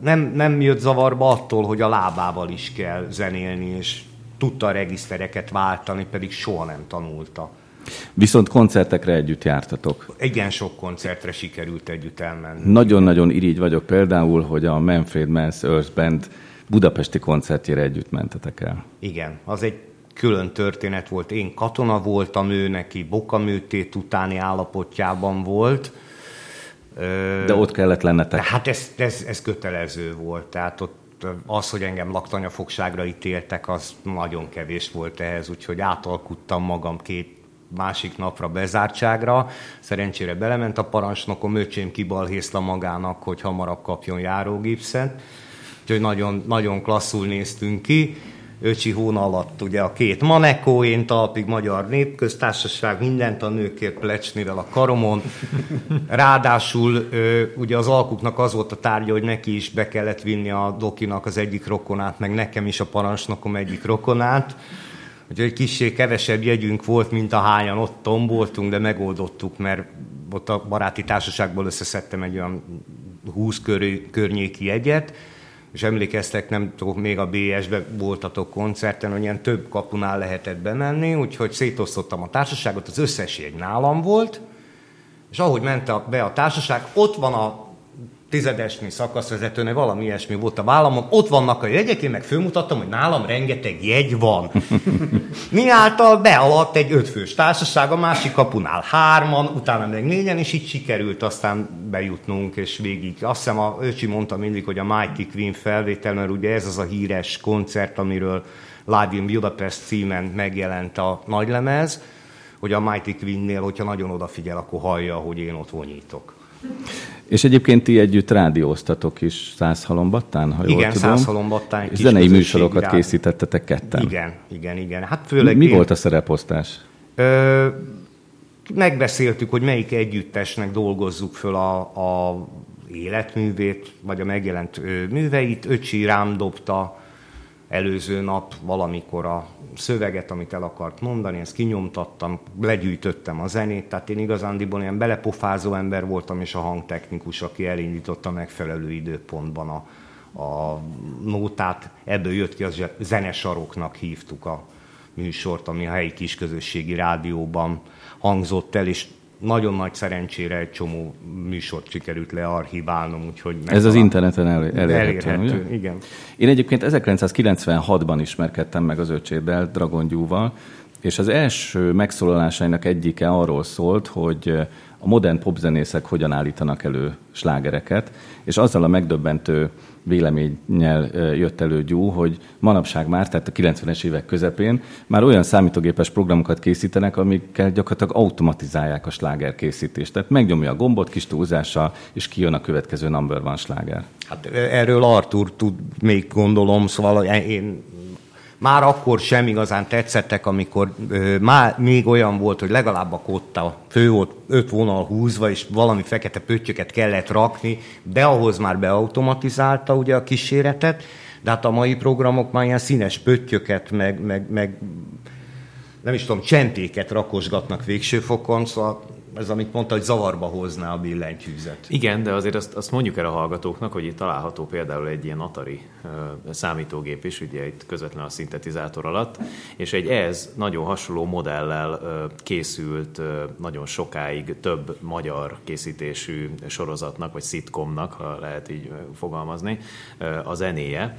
nem, nem jött zavarba attól, hogy a lábával is kell zenélni, és tudta a regisztereket váltani, pedig soha nem tanulta. Viszont koncertekre együtt jártatok. Igen, sok koncertre sikerült együtt elmenni. Nagyon-nagyon irigy vagyok például, hogy a Manfred Mans Earth Band budapesti koncertjére együtt mentetek el. Igen, az egy külön történet volt. Én katona voltam, ő neki bokaműtét utáni állapotjában volt. De ott kellett lennetek. Hát ez, ez, ez kötelező volt. Tehát ott az, hogy engem laktanyafogságra ítéltek, az nagyon kevés volt ehhez, úgyhogy átalkuttam magam két másik napra bezártságra. Szerencsére belement a parancsnokom, öcsém kibalhészla magának, hogy hamarabb kapjon járógipszet. Úgyhogy nagyon, nagyon klasszul néztünk ki öcsi hóna alatt ugye a két Manekó, én talpig Magyar Népköztársaság, mindent a nőkért plecsnivel a karomon. Ráadásul ugye az alkuknak az volt a tárgya, hogy neki is be kellett vinni a Dokinak az egyik rokonát, meg nekem is a parancsnokom egyik rokonát. Úgyhogy kicsi kevesebb jegyünk volt, mint a hányan ott tomboltunk, de megoldottuk, mert ott a baráti társaságból összeszedtem egy olyan 20 környéki jegyet, és emlékeztek, nem tudok, még a BS-be voltatok koncerten, hogy ilyen több kapunál lehetett bemenni, úgyhogy szétosztottam a társaságot, az összes egy nálam volt, és ahogy ment be a társaság, ott van a tizedesnyi szakaszvezetőnek valami ilyesmi volt a vállamon, ott vannak a jegyek, én meg fölmutattam, hogy nálam rengeteg jegy van. Mi által bealadt egy ötfős társaság, a másik kapunál hárman, utána meg négyen, és így sikerült aztán bejutnunk, és végig. Azt hiszem, a öcsi mondta mindig, hogy a Mighty Queen felvétel, mert ugye ez az a híres koncert, amiről Live in Budapest címen megjelent a nagylemez, hogy a Mighty Queen-nél, hogyha nagyon odafigyel, akkor hallja, hogy én ott vonyítok. És egyébként ti együtt rádióztatok is Százhalombattán, ha igen, jól tudom. Százhalombattán. Zenei műsorokat rád... készítettetek ketten. Igen, igen, igen. Hát főleg Mi én... volt a szereposztás? Ö, megbeszéltük, hogy melyik együttesnek dolgozzuk föl a, a életművét, vagy a megjelent műveit. Öcsi rám dobta előző nap valamikor a szöveget, amit el akart mondani, ezt kinyomtattam, legyűjtöttem a zenét, tehát én igazándiból ilyen belepofázó ember voltam, és a hangtechnikus, aki elindította megfelelő időpontban a, a nótát. Ebből jött ki, az zenesaroknak hívtuk a műsort, ami a helyi kisközösségi rádióban hangzott el, és nagyon nagy szerencsére egy csomó műsort sikerült learchiválnom, úgyhogy... Ez az interneten el, elérhető, elérhető ugye? igen. Én egyébként 1996-ban ismerkedtem meg az öcséddel, Dragon Gyúval, és az első megszólalásainak egyike arról szólt, hogy a modern popzenészek hogyan állítanak elő slágereket, és azzal a megdöbbentő véleménnyel jött elő Gyú, hogy manapság már, tehát a 90-es évek közepén már olyan számítógépes programokat készítenek, amikkel gyakorlatilag automatizálják a sláger készítést. Tehát megnyomja a gombot kis túlzással, és kijön a következő number van sláger. Hát erről Artur tud még gondolom, szóval én már akkor sem igazán tetszettek, amikor ö, már még olyan volt, hogy legalább a kotta fő volt öt vonal húzva, és valami fekete pöttyöket kellett rakni, de ahhoz már beautomatizálta ugye a kíséretet, de hát a mai programok már ilyen színes pöttyöket, meg, meg, meg nem is tudom, csentéket rakosgatnak végső fokon, szóval ez, amit mondta, hogy zavarba hozná a billentyűzet. Igen, de azért azt, azt mondjuk el a hallgatóknak, hogy itt található például egy ilyen Atari uh, számítógép is, ugye itt közvetlenül a szintetizátor alatt, és egy ez nagyon hasonló modellel uh, készült uh, nagyon sokáig több magyar készítésű sorozatnak, vagy szitkomnak, ha lehet így fogalmazni, a zenéje.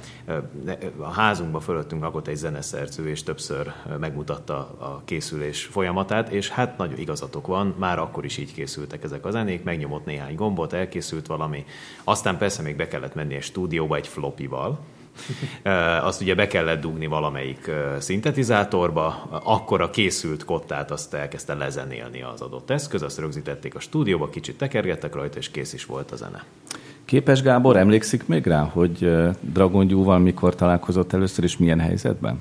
A házunkban fölöttünk lakott egy zeneszerző, és többször megmutatta a készülés folyamatát, és hát nagyon igazatok van, már akkor is így készültek ezek a zenék, megnyomott néhány gombot, elkészült valami, aztán persze még be kellett menni egy stúdióba egy flopival, Azt ugye be kellett dugni valamelyik szintetizátorba, akkor a készült kottát azt elkezdte lezenélni az adott eszköz, azt rögzítették a stúdióba, kicsit tekergettek rajta, és kész is volt a zene. Képes Gábor emlékszik még rá, hogy Dragon Gyúval mikor találkozott először, és milyen helyzetben?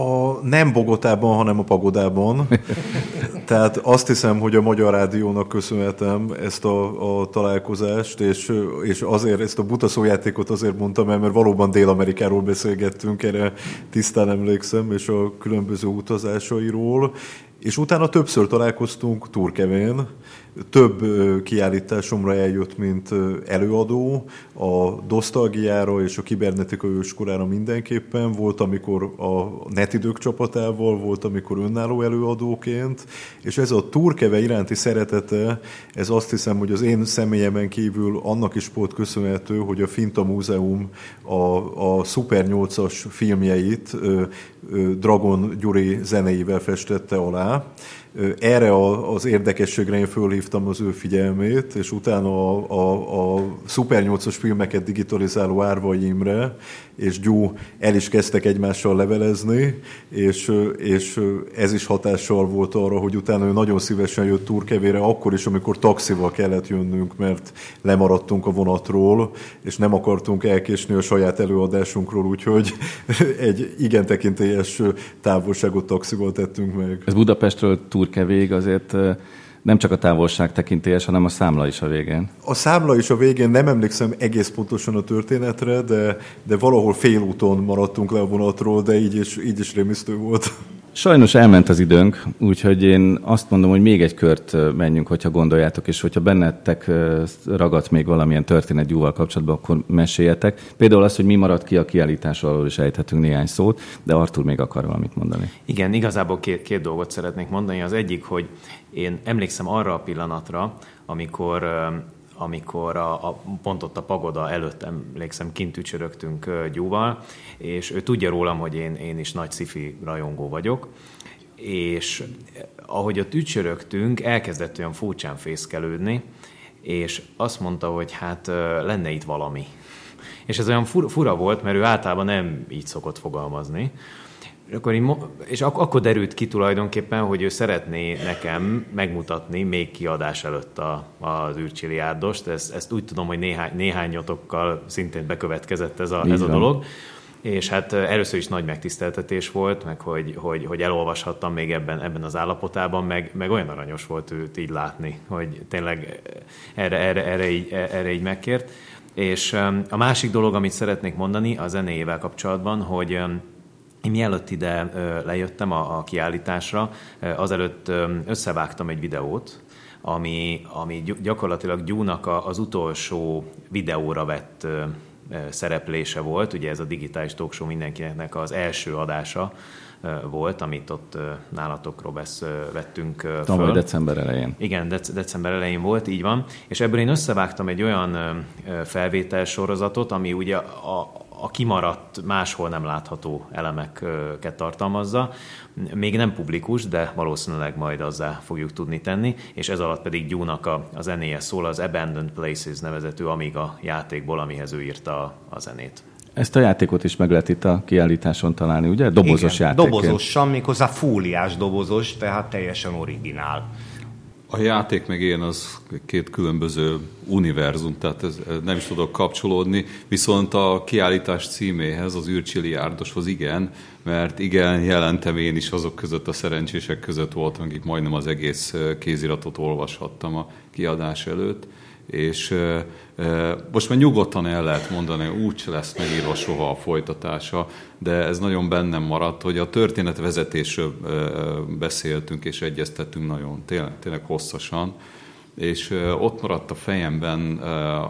A, nem Bogotában, hanem a Pagodában. Tehát azt hiszem, hogy a Magyar Rádiónak köszönhetem ezt a, a találkozást, és, és azért ezt a buta szójátékot azért mondtam el, mert valóban Dél-Amerikáról beszélgettünk, erre tisztán emlékszem, és a különböző utazásairól, és utána többször találkoztunk Turkevén, több kiállításomra eljött, mint előadó, a Dostalgiára és a Kibernetika őskorára mindenképpen, volt, amikor a Netidők csapatával, volt, amikor önálló előadóként, és ez a Turkeve iránti szeretete, ez azt hiszem, hogy az én személyemen kívül annak is volt köszönhető, hogy a Finta Múzeum a, a Super 8-as filmjeit Dragon Gyuri zenéivel festette alá, erre az érdekességre én fölhívtam az ő figyelmét, és utána a, a, a Super 8-os filmeket digitalizáló Árvai Imre és Gyú el is kezdtek egymással levelezni, és, és ez is hatással volt arra, hogy utána ő nagyon szívesen jött Turkevére, akkor is, amikor taxival kellett jönnünk, mert lemaradtunk a vonatról, és nem akartunk elkésni a saját előadásunkról, úgyhogy egy igen tekintélyes távolságot taxival tettünk meg. Ez Budapestről Turkevéig azért nem csak a távolság tekintélyes, hanem a számla is a végén. A számla is a végén, nem emlékszem egész pontosan a történetre, de, de valahol félúton maradtunk le a vonatról, de így is, így is rémisztő volt. Sajnos elment az időnk, úgyhogy én azt mondom, hogy még egy kört menjünk, hogyha gondoljátok, és hogyha bennetek ragadt még valamilyen történet gyúval kapcsolatban, akkor meséljetek. Például az, hogy mi maradt ki a kiállításról, is ejthetünk néhány szót, de Artur még akar valamit mondani. Igen, igazából két, két dolgot szeretnék mondani. Az egyik, hogy én emlékszem arra a pillanatra, amikor amikor a, a, pont ott a pagoda előtt emlékszem, kint ücsörögtünk Gyúval, és ő tudja rólam, hogy én, én is nagy sci rajongó vagyok, és ahogy ott ücsörögtünk, elkezdett olyan furcsán fészkelődni, és azt mondta, hogy hát lenne itt valami. És ez olyan fura volt, mert ő általában nem így szokott fogalmazni, akkor én, és ak- akkor derült ki tulajdonképpen, hogy ő szeretné nekem megmutatni még kiadás előtt a, az űrcsiliárdost. Ezt, ezt úgy tudom, hogy néhány, néhány nyotokkal szintén bekövetkezett ez a, ez a dolog. És hát először is nagy megtiszteltetés volt, meg hogy, hogy, hogy elolvashattam még ebben, ebben az állapotában, meg, meg olyan aranyos volt őt így látni, hogy tényleg erre, erre, erre, így, erre így megkért. És a másik dolog, amit szeretnék mondani a zenéjével kapcsolatban, hogy én mielőtt ide lejöttem a, a kiállításra, azelőtt összevágtam egy videót, ami, ami gyakorlatilag Gyúnak az utolsó videóra vett szereplése volt. Ugye ez a digitális talkshow mindenkinek az első adása volt, amit ott nálatok, Robesz, vettünk föl. Tavaly december elején. Igen, dec- december elején volt, így van. És ebből én összevágtam egy olyan felvétel sorozatot, ami ugye a, a kimaradt, máshol nem látható elemeket tartalmazza. Még nem publikus, de valószínűleg majd azzá fogjuk tudni tenni, és ez alatt pedig Gyúnak a, a zenéje szól, az Abandoned Places nevezetű Amiga játékból, amihez ő írta a, a zenét. Ezt a játékot is meg lehet itt a kiállításon találni, ugye? Dobozos Igen, játék. dobozosan, méghozzá fóliás dobozos, tehát teljesen originál. A játék meg én az két különböző univerzum, tehát ez, nem is tudok kapcsolódni, viszont a kiállítás címéhez, az űrcsili árdoshoz igen, mert igen, jelentem én is azok között a szerencsések között voltam, akik majdnem az egész kéziratot olvashattam a kiadás előtt, és most már nyugodtan el lehet mondani, úgy lesz megírva soha a folytatása, de ez nagyon bennem maradt, hogy a történetvezetésről beszéltünk és egyeztettünk nagyon, tényleg, tényleg hosszasan, és ott maradt a fejemben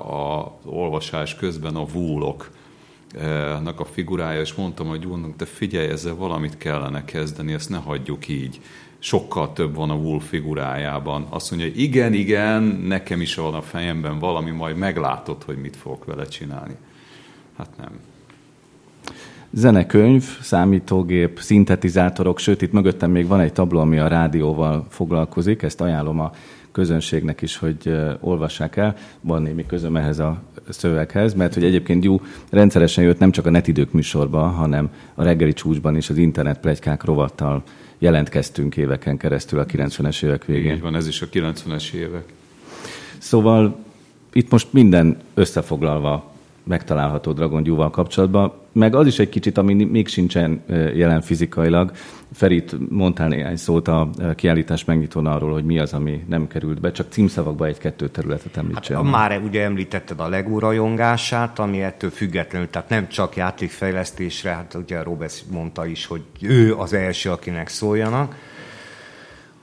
az olvasás közben a vúlok, a figurája, és mondtam, hogy úrnak, de figyelj, ezzel valamit kellene kezdeni, ezt ne hagyjuk így sokkal több van a Wolf figurájában. Azt mondja, hogy igen, igen, nekem is van a fejemben valami, majd meglátod, hogy mit fogok vele csinálni. Hát nem. zenekönyv, számítógép, szintetizátorok, sőt itt mögöttem még van egy tabló, ami a rádióval foglalkozik, ezt ajánlom a közönségnek is, hogy olvassák el. Van némi közöm ehhez a szöveghez, mert hogy egyébként Gyú rendszeresen jött nem csak a netidők műsorba, hanem a reggeli csúcsban is az internet plegykák rovattal jelentkeztünk éveken keresztül a 90-es évek végén. Így van, ez is a 90-es évek. Szóval itt most minden összefoglalva megtalálható Dragon Gyúval kapcsolatban, meg az is egy kicsit, ami még sincsen jelen fizikailag. Ferit mondtál néhány szót a kiállítás megnyitón arról, hogy mi az, ami nem került be, csak címszavakba egy-kettő területet említsen. Hát, már ugye említetted a Lego rajongását, ami ettől függetlenül, tehát nem csak játékfejlesztésre, hát ugye Robert mondta is, hogy ő az első, akinek szóljanak,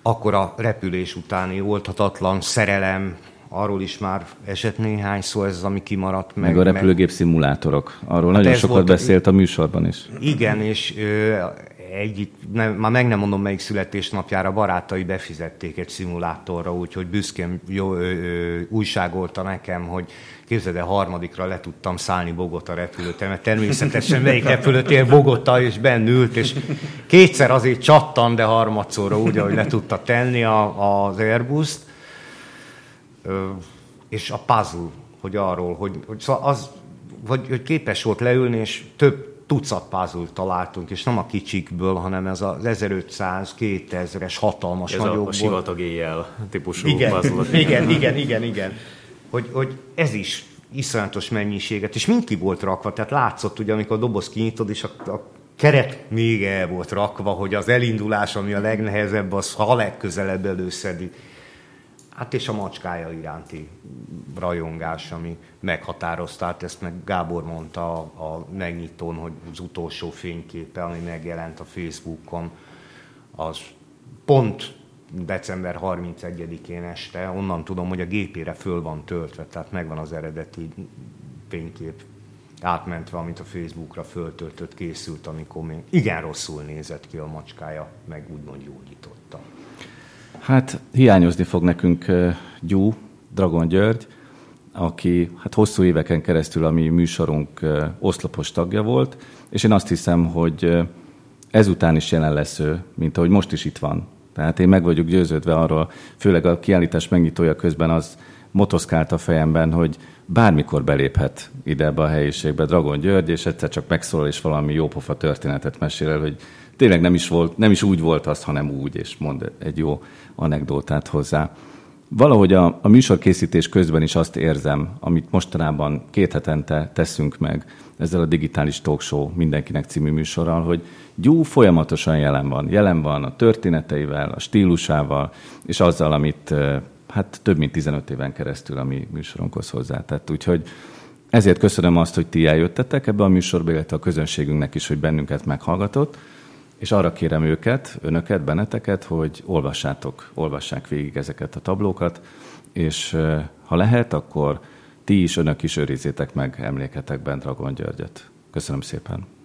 akkor a repülés utáni oldhatatlan szerelem, arról is már esett néhány szó, ez az, ami kimaradt. Meg, meg a repülőgép meg... szimulátorok. Arról hát nagyon sokat volt, beszélt a műsorban is. Igen, és ö, egy, nem, már meg nem mondom melyik születésnapjára, barátai befizették egy szimulátorra, úgyhogy büszkén jó, ö, ö, újságolta nekem, hogy képzeld el, harmadikra le tudtam szállni Bogota repülőtérre, természetesen melyik repülőtér Bogota, és bennült, és kétszer azért csattan, de harmadszorra úgy, ahogy le tudta tenni a, az Airbus-t és a puzzle, hogy arról, hogy, hogy szóval az, vagy, hogy képes volt leülni, és több tucat puzzle találtunk, és nem a kicsikből, hanem ez az 1500, 2000-es hatalmas ez nagyokból. a, a sivatag éjjel típusú igen, puzzle. Igen, igen, igen, igen. Hogy, hogy ez is iszonyatos mennyiséget, és mind ki volt rakva, tehát látszott ugye, amikor a doboz kinyitod, és a, a keret még el volt rakva, hogy az elindulás, ami a legnehezebb, az ha legközelebb előszedik. Hát és a macskája iránti rajongás, ami meghatározta, hát ezt meg Gábor mondta a, a megnyitón, hogy az utolsó fényképe, ami megjelent a Facebookon, az pont december 31-én este, onnan tudom, hogy a gépére föl van töltve, tehát megvan az eredeti fénykép átmentve, amit a Facebookra föltöltött, készült, amikor még igen rosszul nézett ki a macskája, meg úgymond jól nyitotta. Hát hiányozni fog nekünk Gyú, Dragon György, aki hát hosszú éveken keresztül a mi műsorunk oszlopos tagja volt, és én azt hiszem, hogy ezután is jelen lesz ő, mint ahogy most is itt van. Tehát én meg vagyok győződve arról, főleg a kiállítás megnyitója közben az motoszkált a fejemben, hogy bármikor beléphet ide ebbe a helyiségbe Dragon György, és egyszer csak megszólal, és valami jópofa történetet mesél el, hogy tényleg nem is, volt, nem is úgy volt az, hanem úgy, és mond egy jó anekdótát hozzá. Valahogy a, a műsorkészítés közben is azt érzem, amit mostanában két hetente teszünk meg ezzel a digitális talk show mindenkinek című műsorral, hogy Gyú folyamatosan jelen van. Jelen van a történeteivel, a stílusával, és azzal, amit hát több mint 15 éven keresztül a mi műsorunkhoz hozzátett. Úgyhogy ezért köszönöm azt, hogy ti eljöttetek ebbe a műsorba, illetve a közönségünknek is, hogy bennünket meghallgatott. És arra kérem őket, önöket, benneteket, hogy olvassátok, olvassák végig ezeket a tablókat, és ha lehet, akkor ti is, önök is őrizzétek meg emléketekben Dragon Györgyöt. Köszönöm szépen!